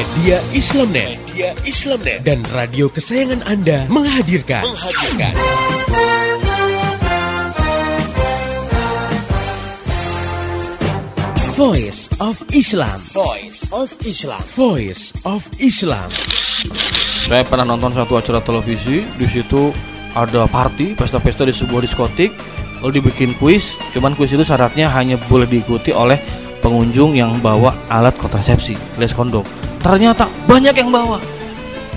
Media Islamnet, Media Islamnet dan radio kesayangan Anda menghadirkan menghadirkan Voice of Islam. Voice of Islam. Voice of Islam. Saya pernah nonton satu acara televisi, di situ ada party, pesta-pesta di sebuah diskotik, lalu dibikin kuis. Cuman kuis itu syaratnya hanya boleh diikuti oleh pengunjung yang bawa alat kontrasepsi, alias kondom. Ternyata banyak yang bawa.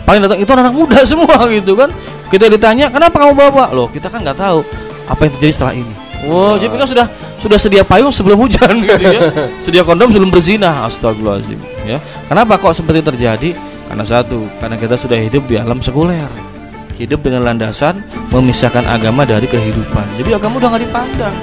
Paling datang itu anak muda semua gitu kan. Kita ditanya, "Kenapa kamu bawa?" Loh, kita kan nggak tahu apa yang terjadi setelah ini. Wow, jadi kan sudah sudah sedia payung sebelum hujan gitu ya. Sedia kondom sebelum berzina. Astagfirullahaladzim ya. Kenapa kok seperti terjadi? Karena satu, karena kita sudah hidup di alam sekuler. Hidup dengan landasan memisahkan agama dari kehidupan. Jadi agama udah nggak dipandang.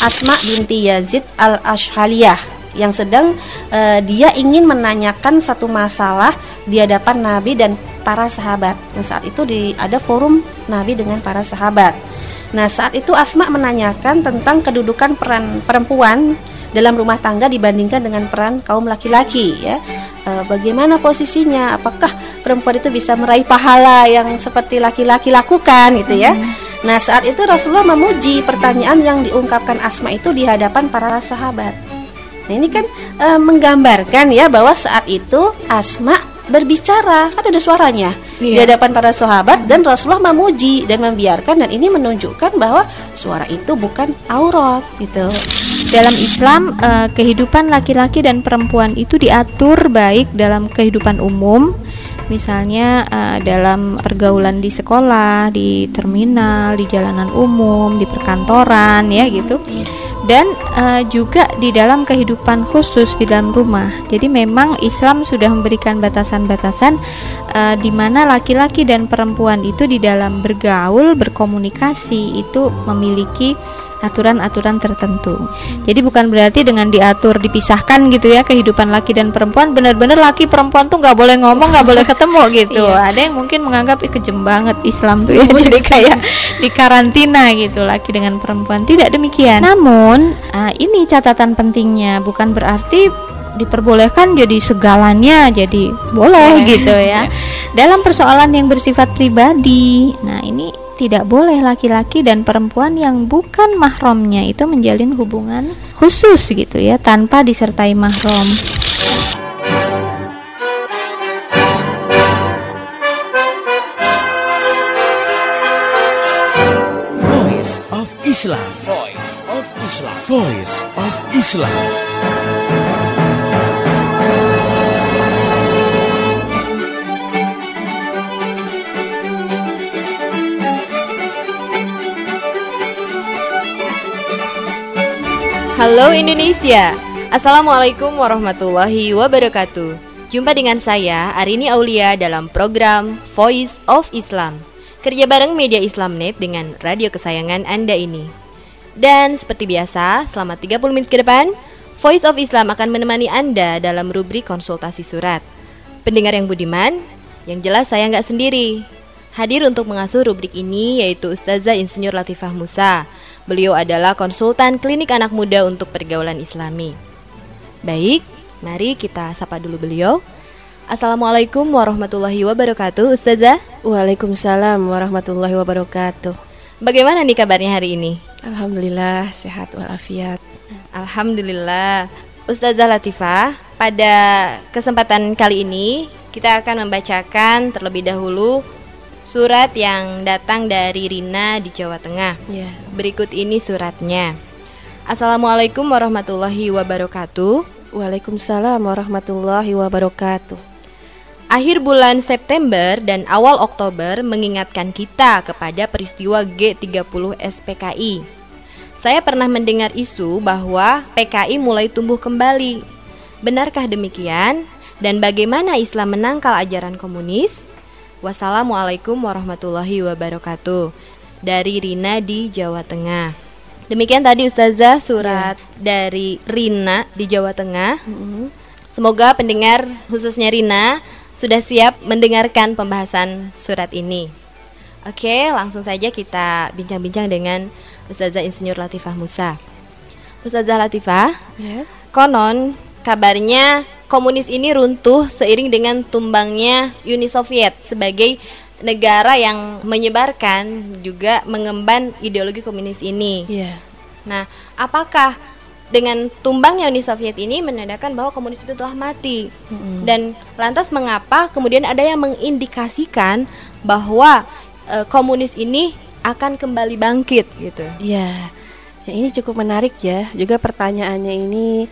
Asma binti Yazid al Ashhaliyah yang sedang uh, dia ingin menanyakan satu masalah di hadapan Nabi dan para sahabat. Nah, saat itu di ada forum Nabi dengan para sahabat. Nah, saat itu Asma menanyakan tentang kedudukan peran perempuan dalam rumah tangga dibandingkan dengan peran kaum laki-laki ya. E, bagaimana posisinya? Apakah perempuan itu bisa meraih pahala yang seperti laki-laki lakukan gitu ya? Hmm. Nah, saat itu Rasulullah memuji pertanyaan yang diungkapkan Asma itu di hadapan para sahabat. Nah, ini kan e, menggambarkan ya bahwa saat itu Asma berbicara, kan ada suaranya iya. di hadapan para sahabat dan Rasulullah memuji dan membiarkan dan ini menunjukkan bahwa suara itu bukan aurat gitu. Dalam Islam eh, kehidupan laki-laki dan perempuan itu diatur baik dalam kehidupan umum misalnya uh, dalam pergaulan di sekolah, di terminal, di jalanan umum, di perkantoran ya gitu. Dan uh, juga di dalam kehidupan khusus di dalam rumah. Jadi memang Islam sudah memberikan batasan-batasan uh, di mana laki-laki dan perempuan itu di dalam bergaul, berkomunikasi itu memiliki aturan-aturan tertentu. Jadi bukan berarti dengan diatur dipisahkan gitu ya kehidupan laki dan perempuan benar-benar laki perempuan tuh nggak boleh ngomong nggak boleh ketemu gitu. iya. Ada yang mungkin menganggap Ih, kejem banget Islam tuh ya jadi kayak di karantina gitu laki dengan perempuan tidak demikian. Namun uh, ini catatan pentingnya bukan berarti diperbolehkan jadi segalanya jadi boleh gitu ya. Dalam persoalan yang bersifat pribadi. Nah, ini tidak boleh laki-laki dan perempuan yang bukan mahramnya itu menjalin hubungan khusus gitu ya tanpa disertai mahram. Voice of Islam. Voice of Islam. Voice of Islam. Halo Indonesia. Assalamualaikum warahmatullahi wabarakatuh. Jumpa dengan saya Arini Aulia dalam program Voice of Islam. Kerja bareng media Islamnet dengan radio kesayangan Anda ini. Dan seperti biasa selama 30 menit ke depan Voice of Islam akan menemani Anda dalam rubrik konsultasi surat. Pendengar yang budiman, yang jelas saya nggak sendiri. Hadir untuk mengasuh rubrik ini yaitu Ustazah Insinyur Latifah Musa Beliau adalah konsultan klinik anak muda untuk pergaulan islami. Baik, mari kita sapa dulu beliau. Assalamualaikum warahmatullahi wabarakatuh, Ustazah. Waalaikumsalam warahmatullahi wabarakatuh. Bagaimana nih kabarnya hari ini? Alhamdulillah sehat walafiat. Alhamdulillah. Ustazah Latifah, pada kesempatan kali ini kita akan membacakan terlebih dahulu Surat yang datang dari Rina di Jawa Tengah. Yeah. Berikut ini suratnya. Assalamualaikum warahmatullahi wabarakatuh. Waalaikumsalam warahmatullahi wabarakatuh. Akhir bulan September dan awal Oktober mengingatkan kita kepada peristiwa G30 SPKI. Saya pernah mendengar isu bahwa PKI mulai tumbuh kembali. Benarkah demikian? Dan bagaimana Islam menangkal ajaran komunis? Wassalamualaikum warahmatullahi wabarakatuh. Dari Rina di Jawa Tengah. Demikian tadi Ustazah surat yeah. dari Rina di Jawa Tengah. Mm -hmm. Semoga pendengar khususnya Rina sudah siap mendengarkan pembahasan surat ini. Oke, langsung saja kita bincang-bincang dengan Ustazah Insinyur Latifah Musa. Ustazah Latifah, yeah. konon kabarnya komunis ini runtuh seiring dengan tumbangnya Uni Soviet sebagai negara yang menyebarkan juga mengemban ideologi komunis ini. Iya. Nah, apakah dengan tumbangnya Uni Soviet ini menandakan bahwa komunis itu telah mati? Dan lantas mengapa kemudian ada yang mengindikasikan bahwa eh, komunis ini akan kembali bangkit gitu? Iya. Ya, ini cukup menarik ya. Juga pertanyaannya ini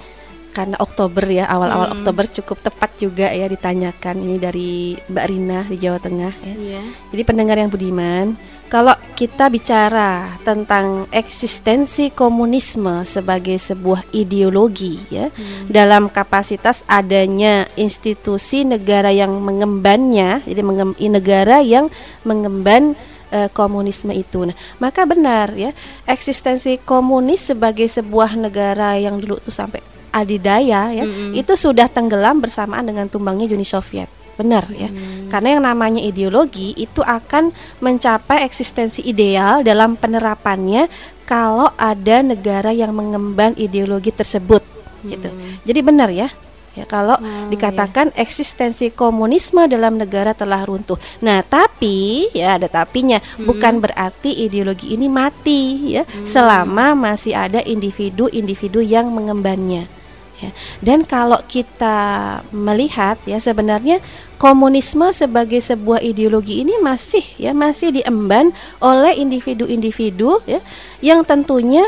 karena Oktober ya, awal-awal Hmm. Oktober cukup tepat juga ya ditanyakan ini dari Mbak Rina di Jawa Tengah ya. Iya. Jadi pendengar yang budiman, kalau kita bicara tentang eksistensi komunisme sebagai sebuah ideologi ya, dalam kapasitas adanya institusi negara yang mengembannya, jadi mengem- negara yang mengemban eh, komunisme itu. Nah, maka benar ya, eksistensi komunis sebagai sebuah negara yang dulu tuh sampai adidaya ya, itu sudah tenggelam bersamaan dengan tumbangnya Uni Soviet. Benar ya. Karena yang namanya ideologi itu akan mencapai eksistensi ideal dalam penerapannya kalau ada negara yang mengemban ideologi tersebut gitu. Jadi benar ya. Ya kalau dikatakan eksistensi komunisme dalam negara telah runtuh. Nah, tapi ya ada tapinya, bukan berarti ideologi ini mati ya selama masih ada individu-individu yang mengembannya. Ya. Dan kalau kita melihat ya sebenarnya komunisme sebagai sebuah ideologi ini masih ya masih diemban oleh individu-individu ya yang tentunya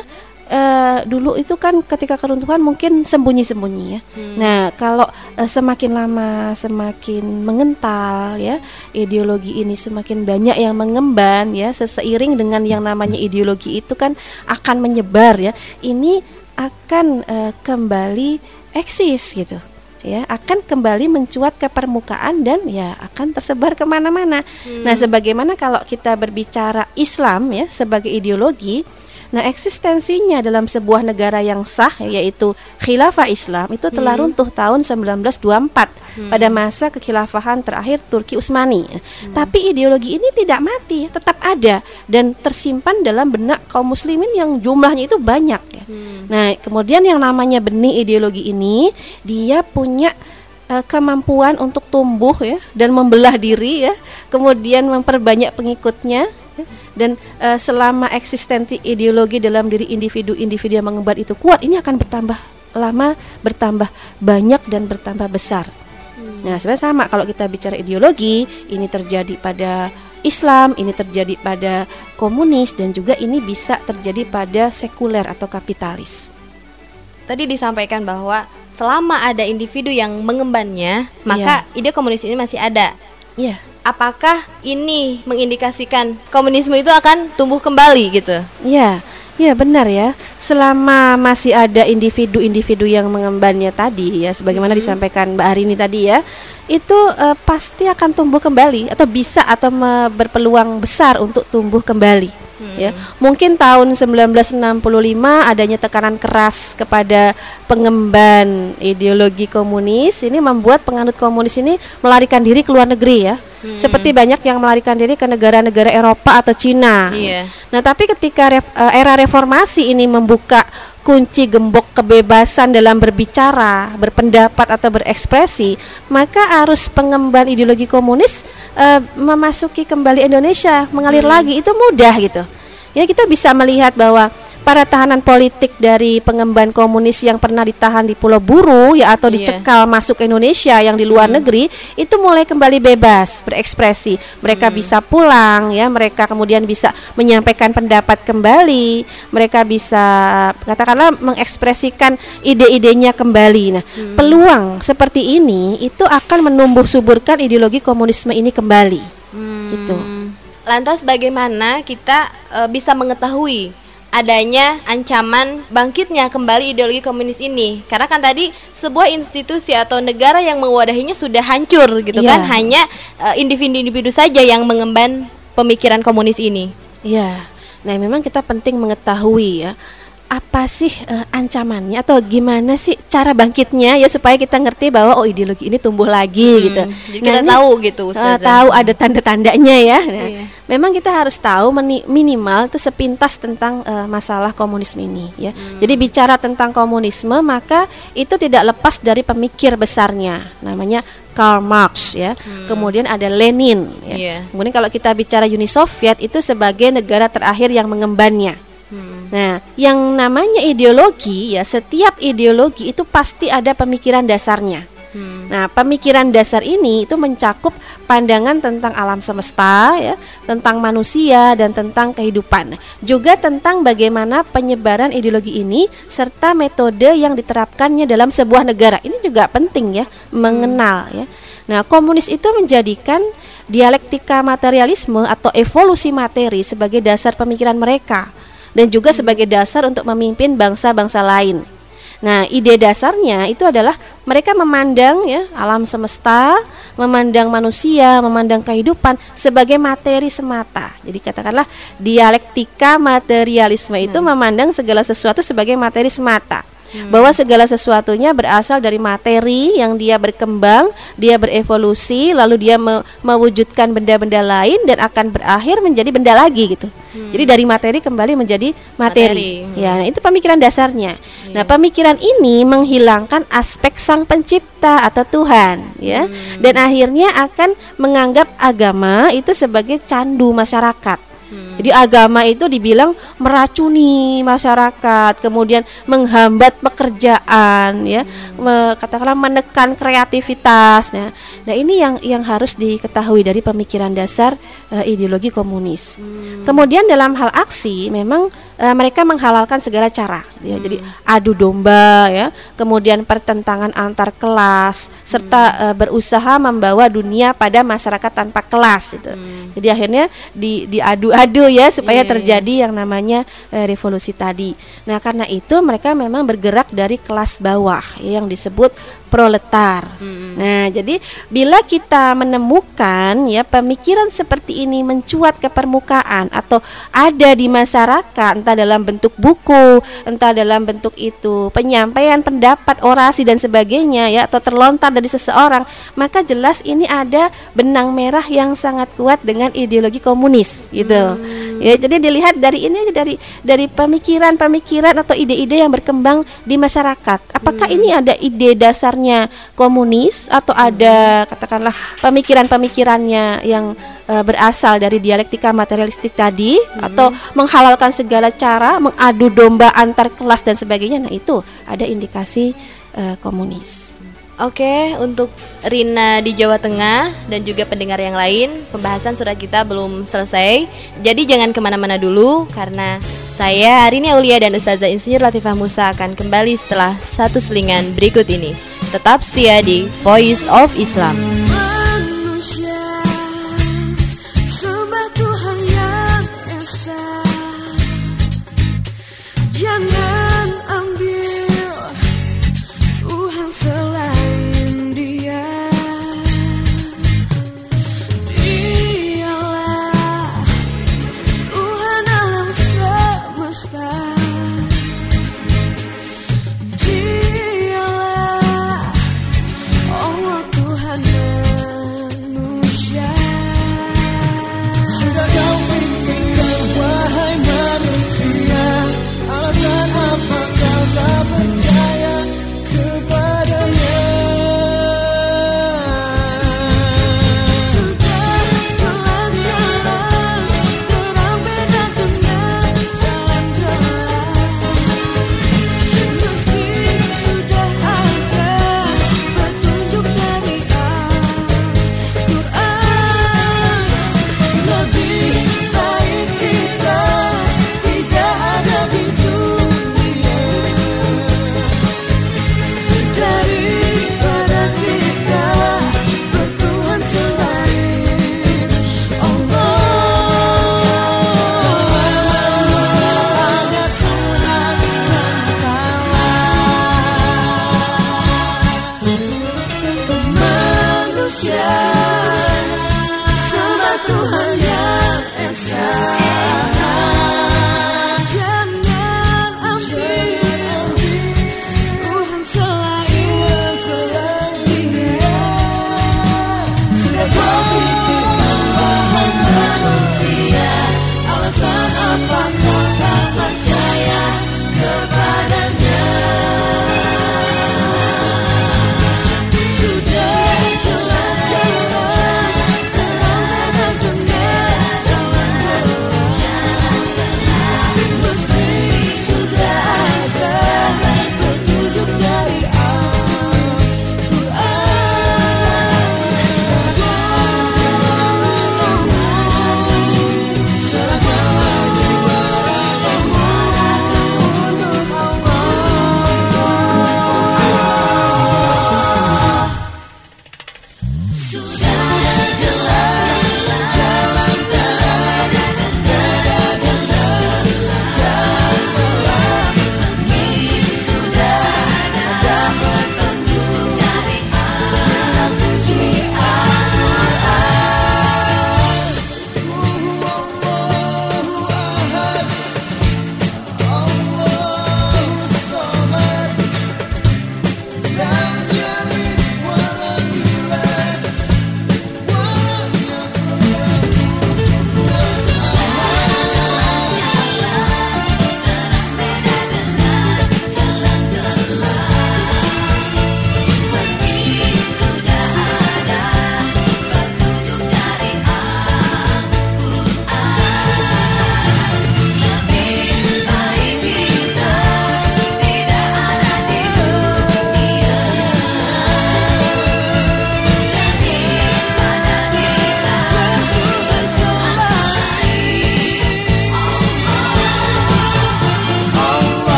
eh, dulu itu kan ketika keruntuhan mungkin sembunyi-sembunyi ya. Nah, kalau eh, semakin lama semakin mengental ya, ideologi ini semakin banyak yang mengemban ya, seseiring dengan yang namanya ideologi itu kan akan menyebar ya. Ini akan eh, kembali eksis gitu ya akan kembali mencuat ke permukaan dan ya akan tersebar ke mana-mana. Nah, sebagaimana kalau kita berbicara Islam ya sebagai ideologi, nah eksistensinya dalam sebuah negara yang sah yaitu khilafah Islam itu telah runtuh tahun 1924 pada masa kekhilafahan terakhir Turki Utsmani. Tapi ideologi ini tidak mati, tetap ada dan tersimpan dalam benak kaum muslimin yang jumlahnya itu banyak. Ya. Nah, kemudian yang namanya benih ideologi ini dia punya eh, kemampuan untuk tumbuh ya dan membelah diri ya, kemudian memperbanyak pengikutnya. ya, dan eh, selama eksistensi ideologi dalam diri individu-individu yang mengemban itu kuat, ini akan bertambah lama, bertambah banyak dan bertambah besar. Nah, sebenarnya sama kalau kita bicara ideologi, ini terjadi pada Islam, ini terjadi pada komunis dan juga ini bisa terjadi pada sekuler atau kapitalis. Tadi disampaikan bahwa selama ada individu yang mengembannya, maka ide komunis ini masih ada. Iya. Apakah ini mengindikasikan komunisme itu akan tumbuh kembali gitu? Iya, iya benar ya. Selama masih ada individu-individu yang mengembannya tadi ya, sebagaimana disampaikan Mbak Arini tadi ya, itu eh, pasti akan tumbuh kembali atau bisa atau berpeluang besar untuk tumbuh kembali. Ya, mungkin tahun 1965 adanya tekanan keras kepada pengemban ideologi komunis ini membuat penganut komunis ini melarikan diri ke luar negeri ya. Seperti banyak yang melarikan diri ke negara-negara Eropa atau Cina. Iya. Nah, tapi ketika ref- eh, era reformasi ini membuka kunci gembok kebebasan dalam berbicara, berpendapat atau berekspresi, maka arus pengemban ideologi komunis eh, memasuki kembali Indonesia, mengalir lagi itu mudah gitu. Ya kita bisa melihat bahwa para tahanan politik dari pengemban komunis yang pernah ditahan di Pulau Buru ya atau Iya. dicekal masuk Indonesia yang di luar negeri itu mulai kembali bebas berekspresi. Mereka bisa pulang ya, mereka kemudian bisa menyampaikan pendapat kembali, mereka bisa katakanlah mengekspresikan ide-idenya kembali. Nah, peluang seperti ini itu akan menumbuh suburkan ideologi komunisme ini kembali. Itu. Lantas bagaimana kita eh, bisa mengetahui adanya ancaman bangkitnya kembali ideologi komunis ini? Karena kan tadi sebuah institusi atau negara yang mewadahinya sudah hancur gitu Iya. kan, hanya eh, individu-individu saja yang mengemban pemikiran komunis ini. Ya, nah memang kita penting mengetahui ya apa sih uh, ancamannya atau gimana sih cara bangkitnya ya supaya kita ngerti bahwa oh ideologi ini tumbuh lagi Hmm, gitu. jadi Nah, kita ini, tahu gitu, uh, Ustazah. tahu ada tanda-tandanya ya. Nah, Iya. Memang kita harus tahu minimal itu sepintas tentang uh, masalah komunisme ini ya. Hmm. Jadi bicara tentang komunisme maka itu tidak lepas dari pemikir besarnya namanya Karl Marx ya. Kemudian ada Lenin ya. Hmm. Iya. Kemudian kalau kita bicara Uni Soviet itu sebagai negara terakhir yang mengembannya. Hmm. Nah, yang namanya ideologi ya setiap ideologi itu pasti ada pemikiran dasarnya. Hmm. Nah, pemikiran dasar ini itu mencakup pandangan tentang alam semesta ya, tentang manusia dan tentang kehidupan. Juga tentang bagaimana penyebaran ideologi ini serta metode yang diterapkannya dalam sebuah negara. Ini juga penting ya, mengenal ya. Nah, komunis itu menjadikan dialektika materialisme atau evolusi materi sebagai dasar pemikiran mereka dan juga sebagai dasar untuk memimpin bangsa-bangsa lain. Nah, ide dasarnya itu adalah mereka memandang ya alam semesta, memandang manusia, memandang kehidupan sebagai materi semata. Jadi katakanlah dialektika materialisme itu memandang segala sesuatu sebagai materi semata. Bahwa segala sesuatunya berasal dari materi yang dia berkembang, dia berevolusi, lalu dia me- mewujudkan benda-benda lain dan akan berakhir menjadi benda lagi gitu. Jadi dari materi kembali menjadi materi. Materi, hmm. Ya, nah itu pemikiran dasarnya. Nah, pemikiran ini menghilangkan aspek sang pencipta atau Tuhan, ya. Dan akhirnya akan menganggap agama itu sebagai candu masyarakat. Jadi agama itu dibilang meracuni masyarakat, kemudian menghambat pekerjaan, ya, me- katakanlah menekan kreativitas. Nah, nah ini yang yang harus diketahui dari pemikiran dasar eh, ideologi komunis. Kemudian dalam hal aksi, memang eh, mereka menghalalkan segala cara, ya. Jadi adu domba, ya, kemudian pertentangan antar kelas, serta eh, berusaha membawa dunia pada masyarakat tanpa kelas, itu. Jadi akhirnya di diadu-adu ya supaya iya. terjadi yang namanya eh, revolusi tadi. Nah, karena itu mereka memang bergerak dari kelas bawah ya, yang disebut proletar. Nah, jadi bila kita menemukan ya pemikiran seperti ini mencuat ke permukaan atau ada di masyarakat entah dalam bentuk buku, entah dalam bentuk itu penyampaian pendapat, orasi dan sebagainya ya atau terlontar dari seseorang, maka jelas ini ada benang merah yang sangat kuat dengan ideologi komunis gitu. Ya, jadi dilihat dari ini aja dari dari pemikiran-pemikiran atau ide-ide yang berkembang di masyarakat. Apakah ini ada ide dasarnya komunis atau ada katakanlah pemikiran-pemikirannya yang eh, berasal dari dialektika materialistik tadi atau menghalalkan segala cara, mengadu domba antar kelas dan sebagainya. Nah, itu ada indikasi eh, komunis. Oke, untuk Rina di Jawa Tengah dan juga pendengar yang lain, pembahasan surat kita belum selesai. Jadi jangan ke mana-mana dulu, karena saya Arini Aulia dan Ustazah Insinyur Latifah Musa akan kembali setelah satu selingan berikut ini. Tetap setia di Voice of Islam.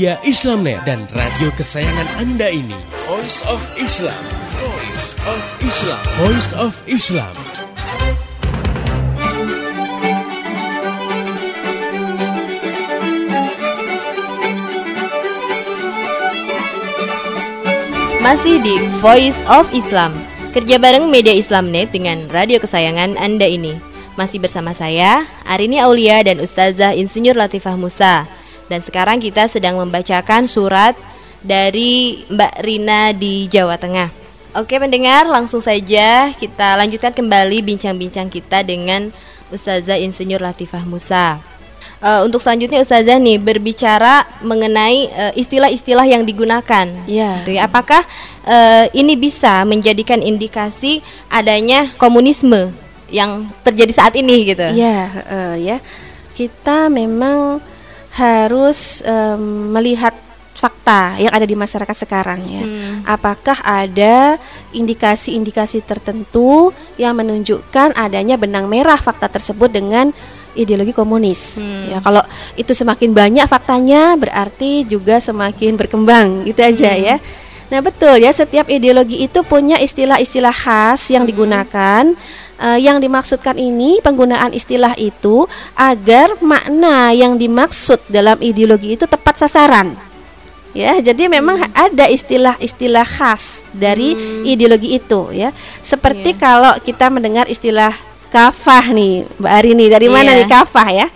Media Islamnet dan radio kesayangan Anda ini. Voice of Islam. Voice of Islam. Voice of Islam. Masih di Voice of Islam Kerja bareng Media Islamnet dengan radio kesayangan Anda ini Masih bersama saya, Arini Aulia dan Ustazah Insinyur Latifah Musa Dan sekarang kita sedang membacakan surat dari Mbak Rina di Jawa Tengah Oke pendengar, langsung saja kita lanjutkan kembali bincang-bincang kita dengan Ustazah Insinyur Latifah Musa Eh, untuk selanjutnya Ustazah nih berbicara mengenai eh, istilah-istilah yang digunakan. Iya. Gitu ya. Apakah eh, ini bisa menjadikan indikasi adanya komunisme yang terjadi saat ini gitu? Ya, eh, ya. Kita memang harus em, melihat fakta yang ada di masyarakat sekarang ya. Hmm. Apakah ada indikasi-indikasi tertentu yang menunjukkan adanya benang merah fakta tersebut dengan ideologi komunis. Hmm. Ya, kalau itu semakin banyak faktanya berarti juga semakin berkembang gitu aja Hmm. ya. Nah, betul ya, setiap ideologi itu punya istilah-istilah khas yang Hmm. digunakan. Eh, yang dimaksudkan ini penggunaan istilah itu agar makna yang dimaksud dalam ideologi itu tepat sasaran. Ya, jadi memang ada istilah-istilah khas dari Hmm. ideologi itu ya. Seperti Iya. kalau kita mendengar istilah kafah nih, Mbak Arini, dari mana Iya. nih kafah ya?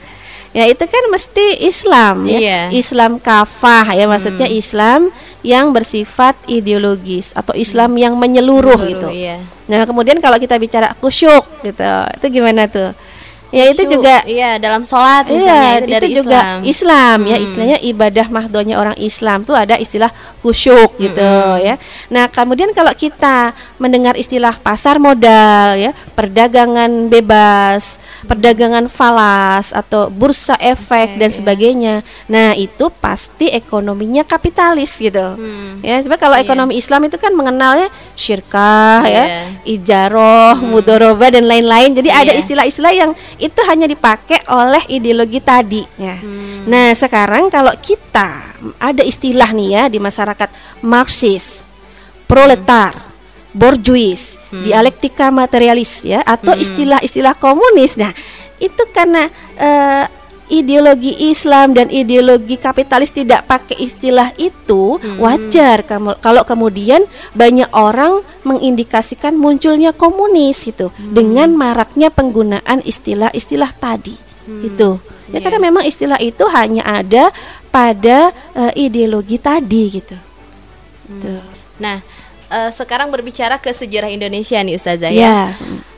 Ya itu kan mesti Islam ya. Iya. Islam kafah ya maksudnya Hmm. Islam yang bersifat ideologis atau Islam yang menyeluruh, Menyeluruh, gitu. iya. Nah, kemudian kalau kita bicara kusyuk gitu, itu gimana tuh? Ya itu juga iya dalam sholat misalnya Iya, itu, itu, dari juga Islam. Islam, ya Hmm. istilahnya ibadah mahdonya orang Islam tuh ada istilah khusyuk gitu Mm-mm. ya. Nah, kemudian kalau kita mendengar istilah pasar modal ya, perdagangan bebas, perdagangan falas atau bursa efek Efek, dan iya. sebagainya. Nah, itu pasti ekonominya kapitalis gitu. Hmm. Ya, sebab kalau Iya. ekonomi Islam itu kan mengenalnya syirkah Iya. ya, ijaroh, mudoroba dan lain-lain. Jadi ada Iya. istilah-istilah yang itu hanya dipakai oleh ideologi tadi ya. Hmm. Nah, sekarang kalau kita ada istilah nih ya di masyarakat Marxis, proletar, borjuis, dialektika materialis ya atau Hmm. istilah-istilah komunis. Nah, itu karena eh, ideologi Islam dan ideologi kapitalis tidak pakai istilah itu Hmm. wajar kamu kalau kemudian banyak orang mengindikasikan munculnya komunis gitu Hmm. dengan maraknya penggunaan istilah-istilah tadi itu ya Iya. karena memang istilah itu hanya ada pada eh, ideologi tadi gitu Tuh. Nah, eh, sekarang berbicara ke sejarah Indonesia nih Ustazah ya. ya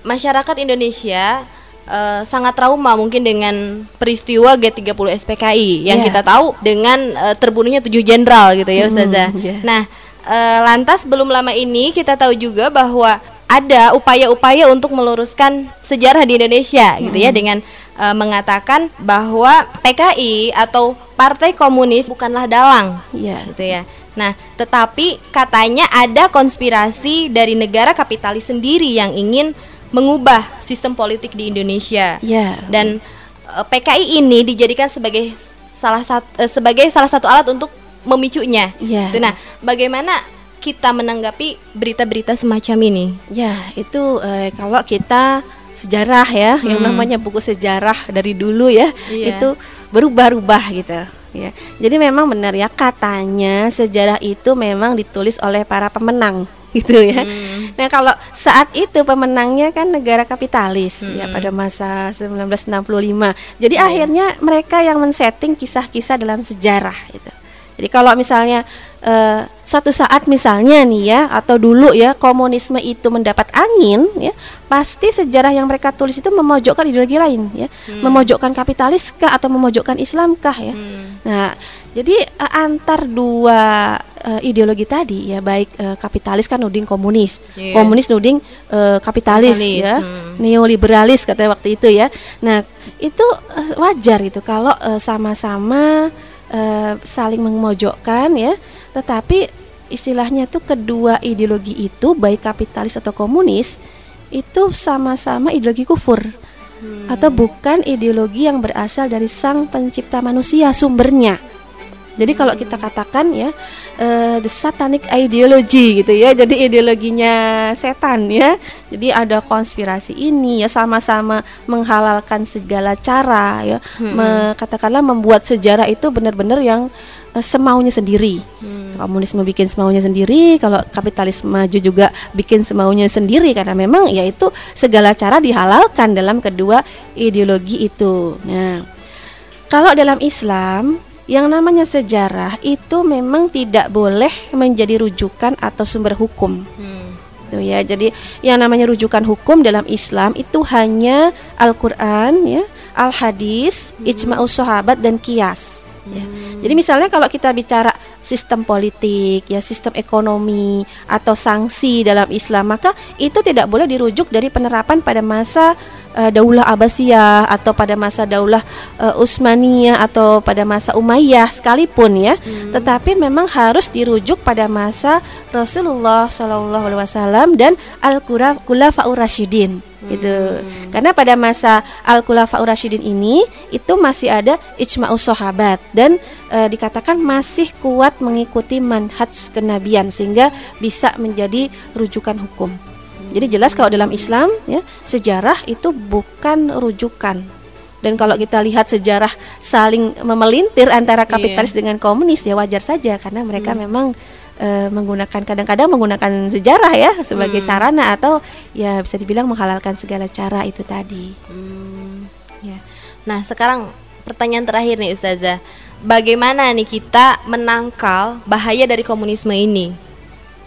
Masyarakat Indonesia eh, sangat trauma mungkin dengan peristiwa G30 SPKI yang Ya. kita tahu dengan eh, terbunuhnya tujuh jenderal gitu ya Ustazah. ya. Nah, eh, lantas belum lama ini kita tahu juga bahwa ada upaya-upaya untuk meluruskan sejarah di Indonesia gitu ya dengan eh, mengatakan bahwa PKI atau Partai Komunis bukanlah dalang ya gitu ya. Nah, tetapi katanya ada konspirasi dari negara kapitalis sendiri yang ingin mengubah sistem politik di Indonesia. ya Dan eh, PKI ini dijadikan sebagai salah satu sebagai salah satu alat untuk memicunya. ya Gitu. Nah, bagaimana kita menanggapi berita-berita semacam ini? Ya, itu eh, kalau kita sejarah ya, yang Hmm. namanya buku sejarah dari dulu ya, Iya. itu berubah-ubah gitu. Ya, jadi memang benar ya katanya sejarah itu memang ditulis oleh para pemenang gitu ya. Hmm. Nah kalau saat itu pemenangnya kan negara kapitalis ya Hmm. pada masa 1965. Jadi Iya. akhirnya mereka yang men-setting kisah-kisah dalam sejarah itu. Jadi kalau misalnya eh, suatu saat misalnya nih ya atau dulu ya komunisme itu mendapat angin ya pasti sejarah yang mereka tulis itu memojokkan ideologi lain ya memojokkan kapitalis kah atau memojokkan Islam kah ya Hmm. nah jadi eh, antar dua eh, ideologi tadi ya baik eh, kapitalis kan nuding komunis Iya. komunis nuding eh, kapitalis, Kapitalis, ya hmm. neoliberalis katanya waktu itu ya nah itu eh, wajar itu kalau eh, sama-sama eh, saling memojokkan ya tetapi istilahnya tuh kedua ideologi itu baik kapitalis atau komunis itu sama-sama ideologi kufur atau bukan ideologi yang berasal dari sang pencipta manusia sumbernya Jadi kalau kita katakan ya eh, the satanic ideology gitu ya. Jadi ideologinya setan ya. Jadi ada konspirasi ini ya sama-sama menghalalkan segala cara ya. Me- katakanlah membuat sejarah itu benar-benar yang semaunya sendiri. Komunisme bikin semaunya sendiri, kalau kapitalis maju juga bikin semaunya sendiri karena memang yaitu segala cara dihalalkan dalam kedua ideologi itu. Nah, kalau dalam Islam yang namanya sejarah itu memang tidak boleh menjadi rujukan atau sumber hukum. Tuh ya. Jadi yang namanya rujukan hukum dalam Islam itu hanya Al-Qur'an ya, Al-Hadis, ijma'us sahabat dan kias. Ya. Jadi misalnya kalau kita bicara sistem politik, ya sistem ekonomi atau sanksi dalam Islam, maka itu tidak boleh dirujuk dari penerapan pada masa eh, Daulah Abbasiyah atau pada masa Daulah eh, Utsmaniyah atau pada masa Umayyah sekalipun ya. Tetapi memang harus dirujuk pada masa Rasulullah Shallallahu alaihi wasallam dan Al-Khulafaur Rasyidin gitu. Karena pada masa Al-Khulafaur Rasyidin ini itu masih ada ijma'us sahabat dan eh, dikatakan masih kuat mengikuti manhaj kenabian sehingga bisa menjadi rujukan hukum. Jadi jelas kalau dalam Islam ya sejarah itu bukan rujukan. Dan kalau kita lihat sejarah saling memelintir antara kapitalis dengan komunis ya wajar saja karena mereka memang eh, menggunakan kadang-kadang menggunakan sejarah ya sebagai sarana atau ya bisa dibilang menghalalkan segala cara itu tadi. Ya. Nah, sekarang pertanyaan terakhir nih Ustazah. Bagaimana nih kita menangkal bahaya dari komunisme ini?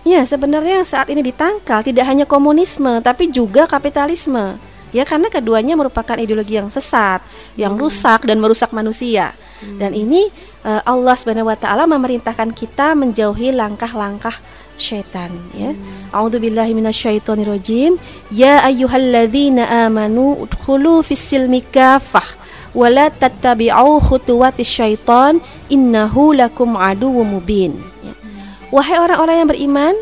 Ya, sebenarnya saat ini ditangkal tidak hanya komunisme tapi juga kapitalisme. Ya, karena keduanya merupakan ideologi yang sesat, yang rusak dan merusak manusia. Dan ini eh, Allah Subhanahu wa taala memerintahkan kita menjauhi langkah-langkah syaitan ya. A'udzubillahi minasyaitonirrajim. Ya ayyuhalladzina amanu udkhulu fis-silmi kafah wa la tattabi'u khutuwatis syaitan innahu lakum aduwwum mubin. Ya. Wahai orang-orang yang beriman,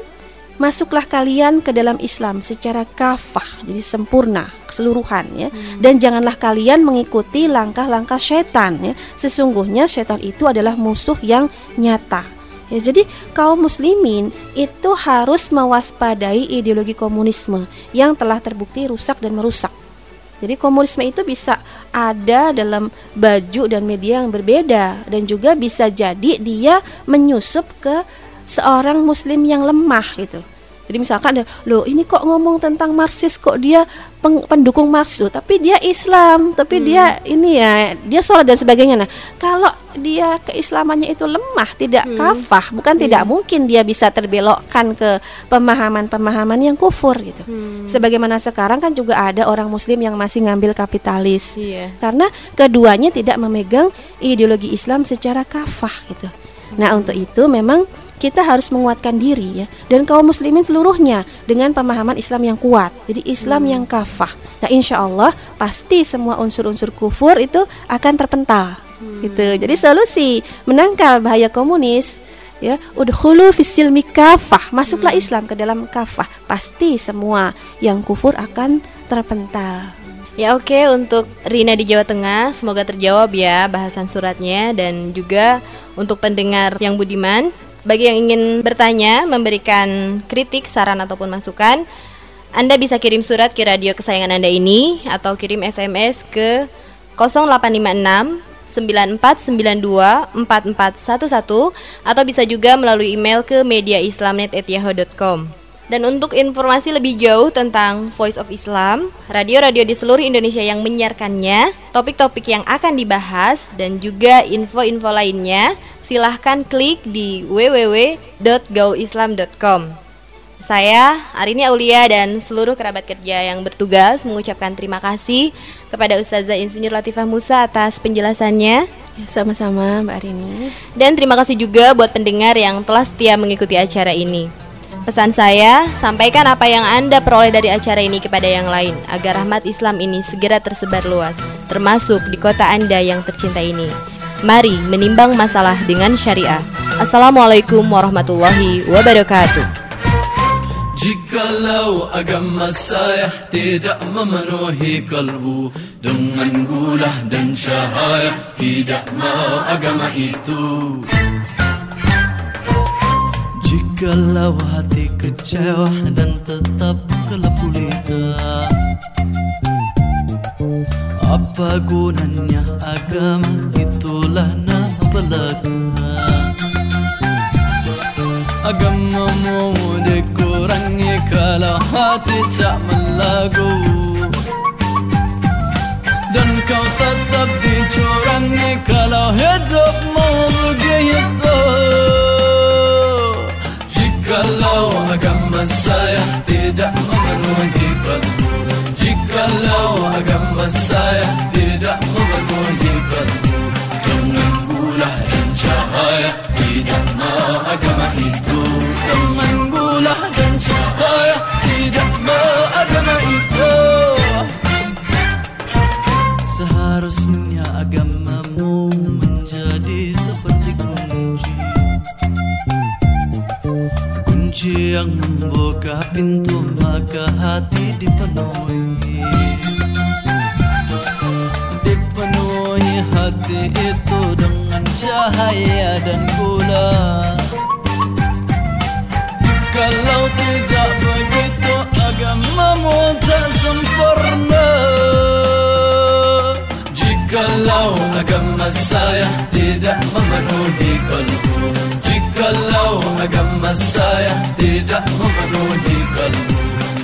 masuklah kalian ke dalam Islam secara kafah, jadi sempurna, keseluruhan ya. Dan janganlah kalian mengikuti langkah-langkah setan ya. Sesungguhnya setan itu adalah musuh yang nyata. Ya, jadi kaum muslimin itu harus mewaspadai ideologi komunisme yang telah terbukti rusak dan merusak. Jadi komunisme itu bisa ada dalam baju dan media yang berbeda dan juga bisa jadi dia menyusup ke seorang muslim yang lemah gitu. Jadi misalkan loh ini kok ngomong tentang Marxis kok dia peng- pendukung Marxis loh, tapi dia Islam, tapi dia ini ya, dia sholat dan sebagainya. Nah, kalau dia keislamannya itu lemah, tidak kafah, bukan tidak mungkin dia bisa terbelokkan ke pemahaman-pemahaman yang kufur gitu. Sebagaimana sekarang kan juga ada orang muslim yang masih ngambil kapitalis. Iya. Karena keduanya tidak memegang ideologi Islam secara kafah gitu. Nah, untuk itu memang kita harus menguatkan diri ya dan kaum muslimin seluruhnya dengan pemahaman Islam yang kuat. Jadi Islam yang kafah. Nah, insya Allah pasti semua unsur-unsur kufur itu akan terpental. Gitu. Jadi solusi menangkal bahaya komunis ya udhulu fisil kafah masuklah Islam ke dalam kafah pasti semua yang kufur akan terpental Ya oke untuk Rina di Jawa Tengah semoga terjawab ya bahasan suratnya dan juga untuk pendengar yang budiman bagi yang ingin bertanya memberikan kritik saran ataupun masukan Anda bisa kirim surat ke radio kesayangan Anda ini atau kirim SMS ke 0856 9492 4411 atau bisa juga melalui email ke mediaislamnet@yahoo.com. Dan untuk informasi lebih jauh tentang Voice of Islam, radio-radio di seluruh Indonesia yang menyiarkannya, topik-topik yang akan dibahas, dan juga info-info lainnya, silahkan klik di www.gauislam.com. Saya Arini Aulia dan seluruh kerabat kerja yang bertugas mengucapkan terima kasih kepada Ustazah Insinyur Latifah Musa atas penjelasannya. ya, sama-sama Mbak Arini Dan terima kasih juga buat pendengar yang telah setia mengikuti acara ini. Pesan saya, sampaikan apa yang Anda peroleh dari acara ini kepada yang lain agar rahmat Islam ini segera tersebar luas, termasuk di kota Anda yang tercinta ini. Mari menimbang masalah dengan syariah. Assalamualaikum warahmatullahi wabarakatuh. Jikalau agama saya tidak memenuhi kalbu Dengan gula dan cahaya Tidak mau agama itu Jikalau hati kecewa dan tetap gelap gulita Apa gunanya agama? Itulah nama belaga. Agamamu dikurangi kalau hati tak melagu. Dan kau tetap dicurangi kalau hidupmu cahaya dan gula Kalau tidak begitu agamamu tak sempurna. Jikalau agama saya tidak memenuhi kalbu. Jikalau agama saya tidak memenuhi kalbu.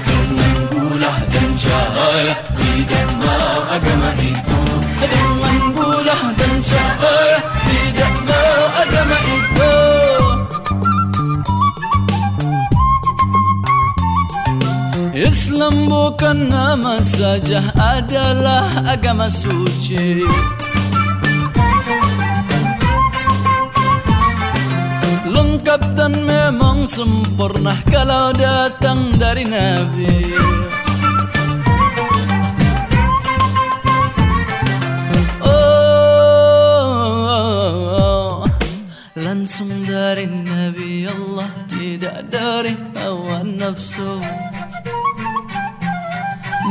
Dengan dan cahaya tidak mau agama itu. Dengan dan cahaya tidak itu. Islam bukan nama saja adalah agama suci. Lengkap dan memang sempurna kalau datang dari Nabi langsung dari Nabi Allah tidak dari hawa nafsu.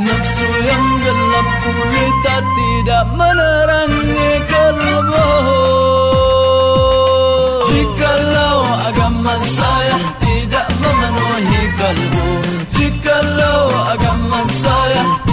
Nafsu yang gelap gulita tidak menerangi kalbu. Jikalau agama saya tidak memenuhi kalbu. Jikalau agama saya